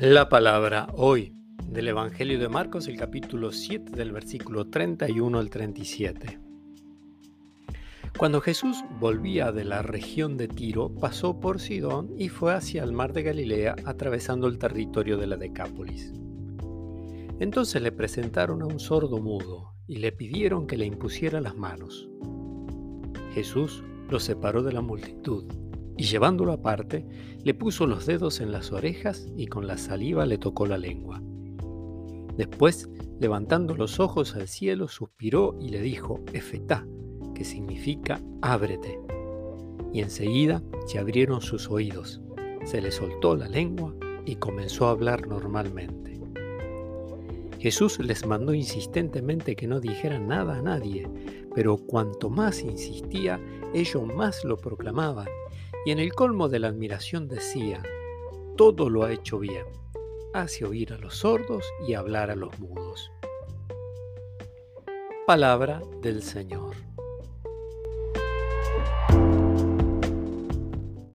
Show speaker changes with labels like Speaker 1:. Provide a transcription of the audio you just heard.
Speaker 1: La palabra hoy del Evangelio de Marcos, el capítulo 7 del versículo 31 al 37. Cuando Jesús volvía de la región de Tiro, pasó por Sidón y fue hacia el mar de Galilea, atravesando el territorio de la Decápolis. Entonces le presentaron a un sordo mudo y le pidieron que le impusiera las manos. Jesús lo separó de la multitud y llevándolo aparte, le puso los dedos en las orejas y con la saliva le tocó la lengua. Después, levantando los ojos al cielo, suspiró y le dijo, Efetá, que significa ábrete. Y enseguida se abrieron sus oídos, se le soltó la lengua y comenzó a hablar normalmente. Jesús les mandó insistentemente que no dijeran nada a nadie, pero cuanto más insistía, ellos más lo proclamaban y en el colmo de la admiración decía, todo lo ha hecho bien, hace oír a los sordos y hablar a los mudos. Palabra del Señor.